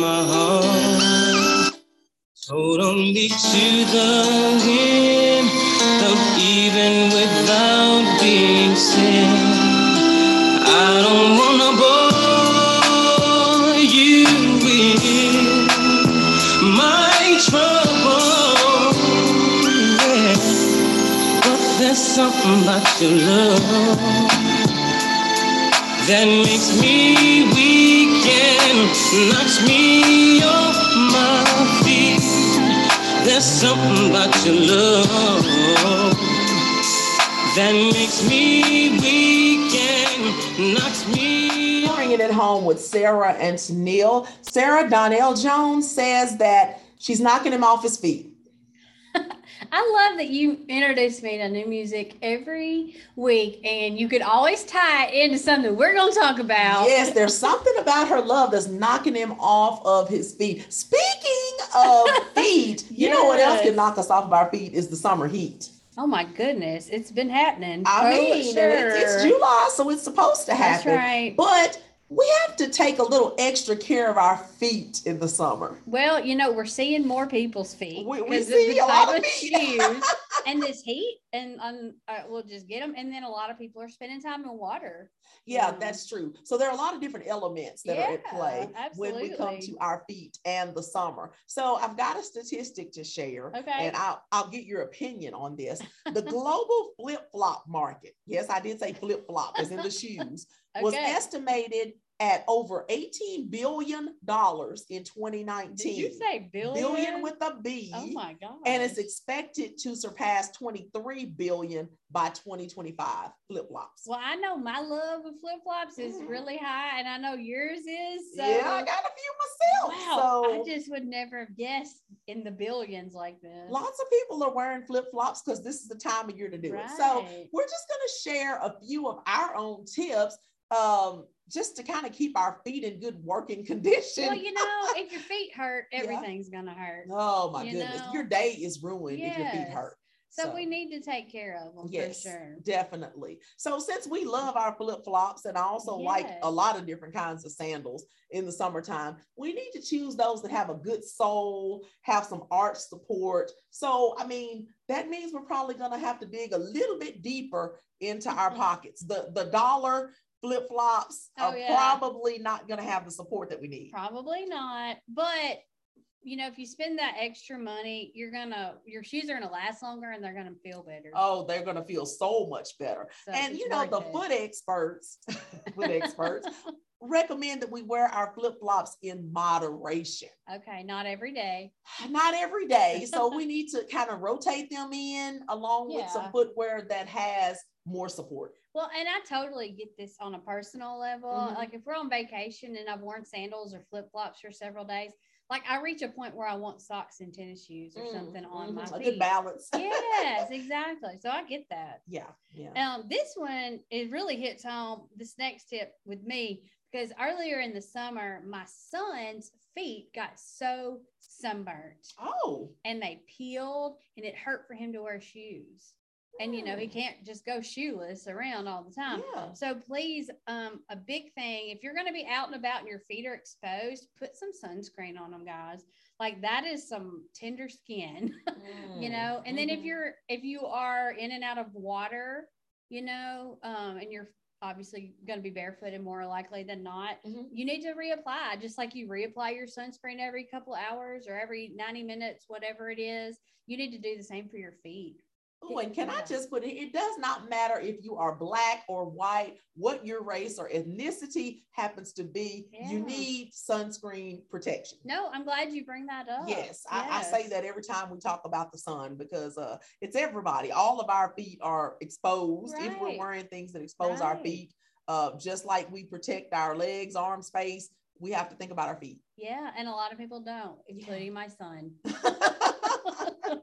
my heart. Hold on me to the wind, though even without being said, I don't wanna bore you with my trouble. Yeah. But there's something about your love that makes me weak and knocks me off my feet. There's something about your love that makes me weak and knocks me it home with Sarah and Neil. Sarah Donell Jones says that she's knocking him off his feet. I love that you introduce me to new music every week, and you could always tie it into something we're going to talk about. Yes, there's something about her love that's knocking him off of his feet. Speaking of feet, you know what else can knock us off of our feet is the summer heat. Oh my goodness, it's been happening. I mean, sure. it's, it's July, so it's supposed to happen. That's right. But we have to take a little extra care of our feet in the summer. Well, you know, we're seeing more people's feet. We- we 'cause of the a lot type of shoes and this heat, and um, uh, we'll just get them. And then a lot of people are spending time in water. Yeah, Yeah. that's true. So there are a lot of different elements that are at Yeah, play when we come to our feet and the summer. So I've got a statistic to share, Okay. and I'll I'll get your opinion on this. The global flip flop market, yes, I did say flip flop, as in the shoes, was estimated at over 18 billion dollars in 2019. Did you say billion? billion with a B? Oh my god! and it's expected to surpass 23 billion by 2025 flip flops. well, I know my love of flip flops is Mhm. really high, and I know yours is. So, yeah, I got a few myself. Wow, so I just would never have guessed in the billions like this. lots of people are wearing flip flops because this is the time of year to do it. So we're just going to share a few of our own tips um, just to kind of keep our feet in good working condition. Well, you know, if your feet hurt, Yeah. everything's gonna hurt. oh my you goodness, know? your day is ruined if your feet hurt. So, we need to take care of them Yes, for sure. definitely. So since we love our flip flops and I also like a lot of different kinds of sandals in the summertime, we need to choose those that have a good sole, have some arch support. So I mean, that means we're probably gonna have to dig a little bit deeper into our Mhm. pockets. The the dollar flip flops Oh, are yeah. probably not gonna have the support that we need. Probably not, but you know, if you spend that extra money, you're gonna your shoes are gonna last longer and they're gonna feel better. Oh, they're gonna feel so much better. So and you know the it. foot experts foot experts recommend that we wear our flip-flops in moderation Okay, not every day. not every day so we need to kind of rotate them in along with some Yeah. footwear that has more support Well, and I totally get this on a personal level. Mhm. Like if we're on vacation and I've worn sandals or flip flops for several days, like I reach a point where I want socks and tennis shoes or Mm, something on mhm, my a feet. good balance yes, exactly. So I get that. yeah yeah Um, this one it really hits home. This next tip with me because earlier in the summer, my son's feet got so sunburnt oh and they peeled, and it hurt for him to wear shoes. And you know he Mm. can't just go shoeless around all the time. yeah So please, um, a big thing if you're going to be out and about and your feet are exposed, put some sunscreen on them, guys. Like that is some tender skin. you Mm, know and then if mhm. you're if you are in and out of water you know um and you're obviously going to be barefooted more likely than not Mhm. you need to reapply just like you reapply your sunscreen every couple hours or every 90 minutes whatever it is you need to do the same for your feet Oh, and can I just put it? It does not matter if you are black or white, what your race or ethnicity happens to be. You need sunscreen protection. no i'm glad you bring that up Yes, I, I say that every time we talk about the sun because uh, it's everybody. All of our feet are exposed if we're wearing things that expose our feet. Uh, just like we protect our legs, arms, face, we have to think about our feet. yeah and a lot of people don't including my son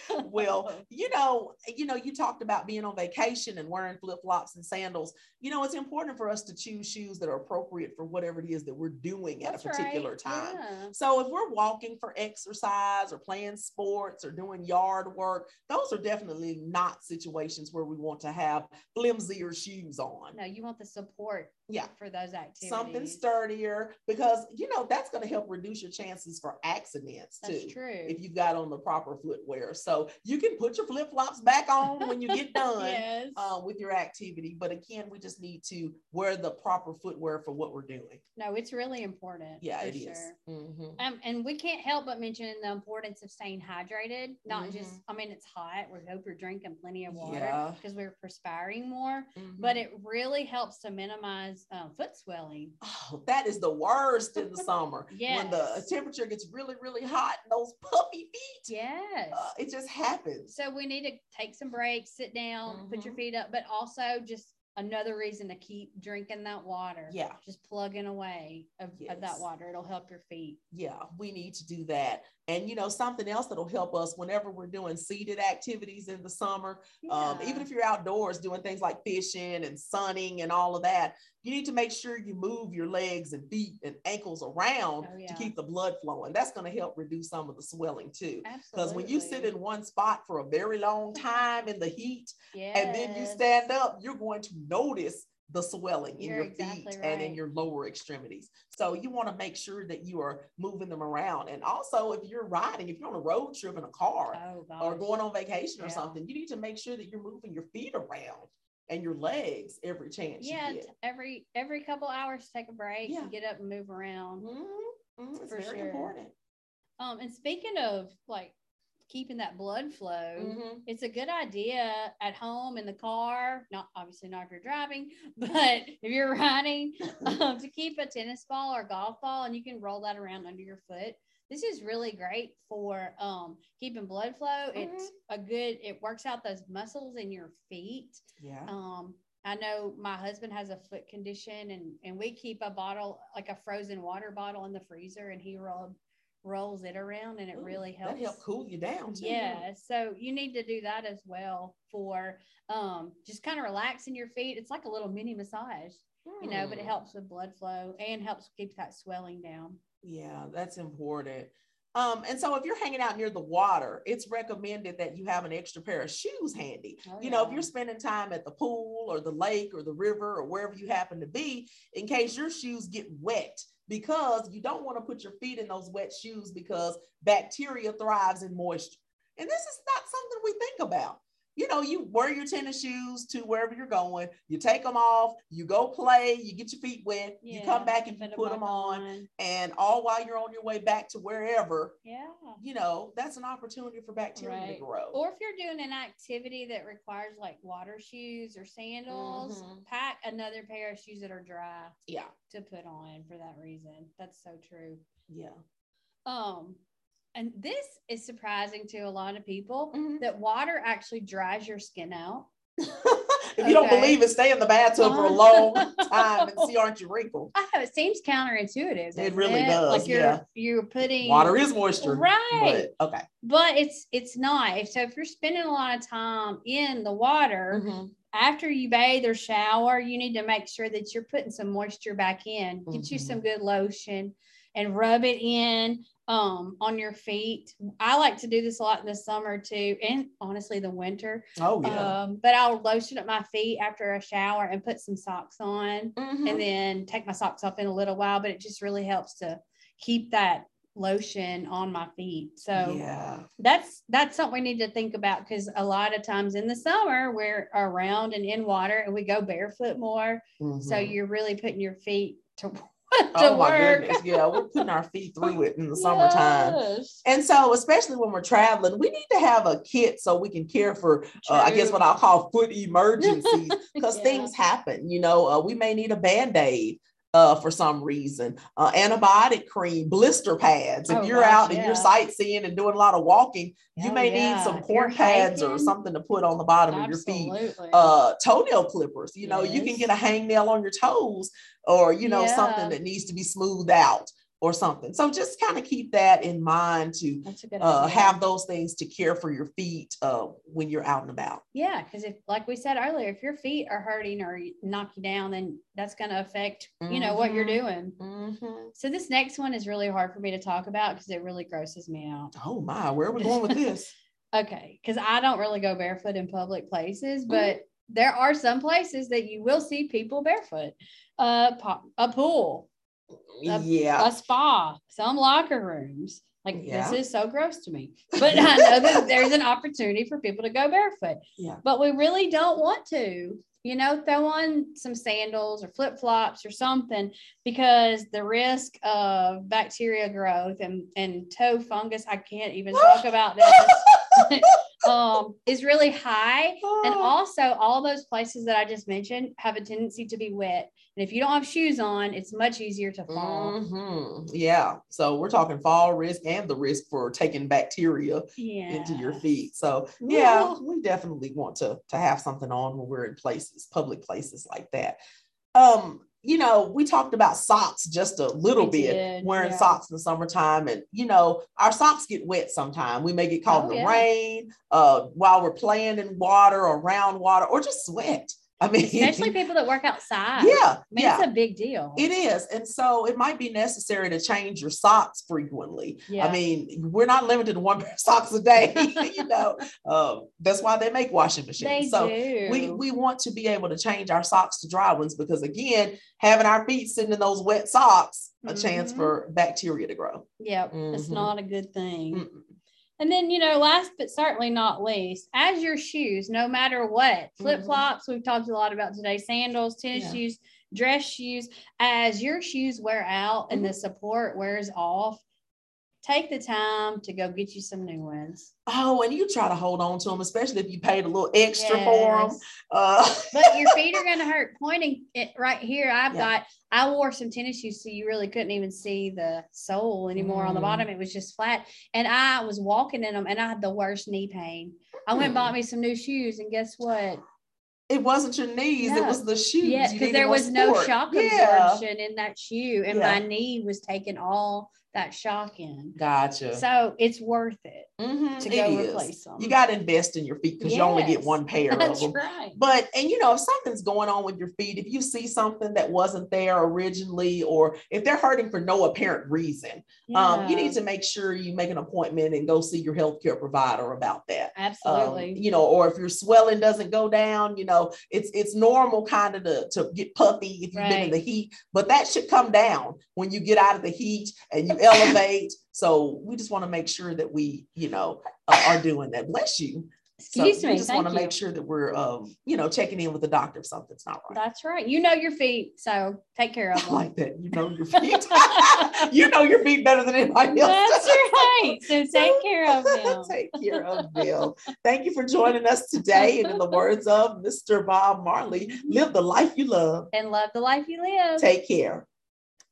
well, you know, you know, you talked about being on vacation and wearing flip-flops and sandals. You know, it's important for us to choose shoes that are appropriate for whatever it is that we're doing at a particular right. time. Yeah. So if we're walking for exercise or playing sports or doing yard work, those are definitely not situations where we want to have flimsier shoes on. No, you want the support Yeah. for those activities. Something sturdier because you know that's going to help reduce your chances for accidents too. That's true. If you've got on the proper footwear. So you can put your flip flops back on when you get done yes. uh, with your activity. But again, we just need to wear the proper footwear for what we're doing. no, it's really important. Yeah, it is. sure. Mhm. Um, and we can't help but mention the importance of staying hydrated. Not just, Mhm. I mean, it's hot. We hope you're drinking plenty of water Yeah. because we're perspiring more. But Mhm. it really helps to minimize um, foot swelling. Oh, that is the worst in the summer when the temperature gets really, really hot. and Those puffy feet, Yes. uh, it just happens. So we need to take some breaks, sit down, put your Mhm. feet up, but also just another reason to keep drinking that water. Yeah, Just plugging away of, of that water. It'll help your feet. yeah, we need to do that. And you know, something else that'll help us whenever we're doing seated activities in the summer, um, even if you're outdoors doing things like fishing and sunning and all of that, you need to make sure you move your legs and feet and ankles around Oh, to keep the blood flowing. That's going to help reduce some of the swelling too. Because when you sit in one spot for a very long time in the heat yes. and then you stand up, you're going to notice the swelling in You're your exactly feet and in your lower extremities. So you want to make sure that you are moving them around. And also, if you're riding, if you're on a road trip in a car oh, or going on vacation or something, you need to make sure that you're moving your feet around and your legs every chance yeah, you get. every every couple hours, take a break Yeah. and get up and move around. Mhm, mhm, It's For very sure. important. Um, and speaking of like keeping that blood flow, Mhm. it's a good idea at home in the car. Not obviously not if you're driving, but if you're riding, um, to keep a tennis ball or golf ball, and you can roll that around under your foot. This is really great for um, keeping blood flow. It's a good. It works out those muscles in your feet. Yeah. Um, I know my husband has a foot condition, and and we keep a bottle like a frozen water bottle in the freezer, and he roll, rolls it around, and it Ooh, really helps. That help cool you down too. Yeah, so you need to do that as well for um, just kind of relaxing your feet. It's like a little mini massage, you know, but it Hmm. helps with blood flow and helps keep that swelling down. Yeah, that's important. Um, and so if you're hanging out near the water, it's recommended that you have an extra pair of shoes handy. Oh, you know, if you're spending time at the pool or the lake or the river or wherever you happen to be, in case your shoes get wet, because you don't want to put your feet in those wet shoes because bacteria thrives in moisture. And this is not something we think about. You know, you wear your tennis shoes to wherever you're going, you take them off, you go play, you get your feet wet, you come back and you put them back on, and all while you're on your way back to wherever, Yeah. you know, that's an opportunity for bacteria Right. to grow. Or if you're doing an activity that requires like water shoes or sandals, Mhm. pack another pair of shoes that are dry yeah, to put on for that reason. That's so true. yeah. Um, and this is surprising to a lot of people Mhm. that water actually dries your skin out. if you don't believe it, stay in the bathtub for a long time and see aren't you wrinkled. I know it seems counterintuitive. doesn't really does, Like you're yeah. you're putting Water is moisture. Right. But, okay. but it's it's not. So if you're spending a lot of time in the water Mhm. after you bathe or shower, you need to make sure that you're putting some moisture back in. Get you Mhm. some good lotion and rub it in um on your feet. I like to do this a lot in the summer too, and honestly the winter. Oh yeah. Um, but I'll lotion up my feet after a shower and put some socks on Mhm. and then take my socks off in a little while. But it just really helps to keep that lotion on my feet. So yeah. that's that's something we need to think about because a lot of times in the summer we're around and in water and we go barefoot more. So Mhm. you're really putting your feet to, to oh my work. goodness. Yeah, we're putting our feet through it in the summertime. Yes. And so, especially when we're traveling, we need to have a kit so we can care for, uh, I guess, what I'll call foot emergencies because Yeah. things happen. You know, uh, we may need a band aid. Uh, for some reason, uh, antibiotic cream, blister pads. If Oh, you're gosh, out and yeah. you're sightseeing and doing a lot of walking, you Oh, may need some corn pads or something to put on the bottom of your feet. Absolutely. uh toenail clippers. You know you can get a hangnail on your toes or you know something that needs to be smoothed out or something. So just kind of keep that in mind to That's a good uh, have those things to care for your feet uh, when you're out and about. Yeah, because if, like we said earlier, if your feet are hurting or knock you down, then that's going to affect, you know, what you're Mhm. doing. Mm-hmm. So this next one is really hard for me to talk about because it really grosses me out. Oh my, where are we going with this? Okay, because I don't really go barefoot in public places, Mhm. but there are some places that you will see people barefoot. Uh, a pool, A- yeah. a spa, some locker rooms. Like Yeah. this is so gross to me. But I know that there's an opportunity for people to go barefoot. Yeah. But we really don't want to. You know, throw on some sandals or flip flops or something because the risk of bacteria growth and, and toe fungus, I can't even talk about this, um, is really high. And Oh. also, all those places that I just mentioned have a tendency to be wet. And if you don't have shoes on, it's much easier to fall. Mhm. Yeah. So we're talking fall risk and the risk for taking bacteria Yeah. into your feet. So yeah, Well- we definitely want to to have something on when we're in places, public places like that. Um, you know, we talked about socks just a little bit, did, wearing yeah. socks in the summertime, and you know, our socks get wet sometimes. We may get caught Oh, in the yeah. rain, uh, while we're playing in water or around water, or just sweat. I mean, Especially people that work outside. yeah, I mean, yeah. it's a big deal. It is. And so it might be necessary to change your socks frequently. Yeah. I mean, we're not limited to one pair of socks a day, you know. Um, that's why they make washing machines. they so do. we we want to be able to change our socks to dry ones because again, having our feet sitting in those wet socks, a chance Mhm. for bacteria to grow. yep, it's Mhm. not a good thing. Mm-mm. And then, you know, last but certainly not least, as your shoes, no matter what, flip flops, we've talked a lot about today, sandals, tennis Mm-hmm. Yeah. shoes, dress shoes, as your shoes wear out and Mm-hmm. the support wears off, take the time to go get you some new ones. Oh, and you try to hold on to them, especially if you paid a little extra for them. Uh, but your feet are going to hurt. Pointing it right here, I've Yeah. got, I wore some tennis shoes so you really couldn't even see the sole anymore on the Mm. bottom. It was just flat. And I was walking in them and I had the worst knee pain. I went and Mm. bought me some new shoes, and guess what? it wasn't your knees, it was the shoes. Yes, You because there was no support. shock Yeah. absorption in that shoe, and Yeah. my knee was taking all that shock in. Gotcha. So it's worth it Mhm, to it go is. replace them. You got to invest in your feet because you only get one pair of That's them. right. But and you know, if something's going on with your feet, if you see something that wasn't there originally, or if they're hurting for no apparent reason, um, you need to make sure you make an appointment and go see your healthcare provider about that. Um, absolutely. you know, or if your swelling doesn't go down, you know, it's it's normal kind of to, to get puffy if you've been in the heat, but that should come down when you get out of the heat and you elevate. So we just want to make sure that we, you know, uh, are doing that. Bless you. Excuse So Excuse we just want to make sure that we're, um, you know, checking in with the doctor if something's not right. That's right. You know your feet, so take care of I them. like that. You know your feet. you know your feet better than anybody else. That's right. So take care of them. Take care of them. Thank you for joining us today. And in the words of Mr. Bob Marley, live the life you love. And love the life you live. Take care.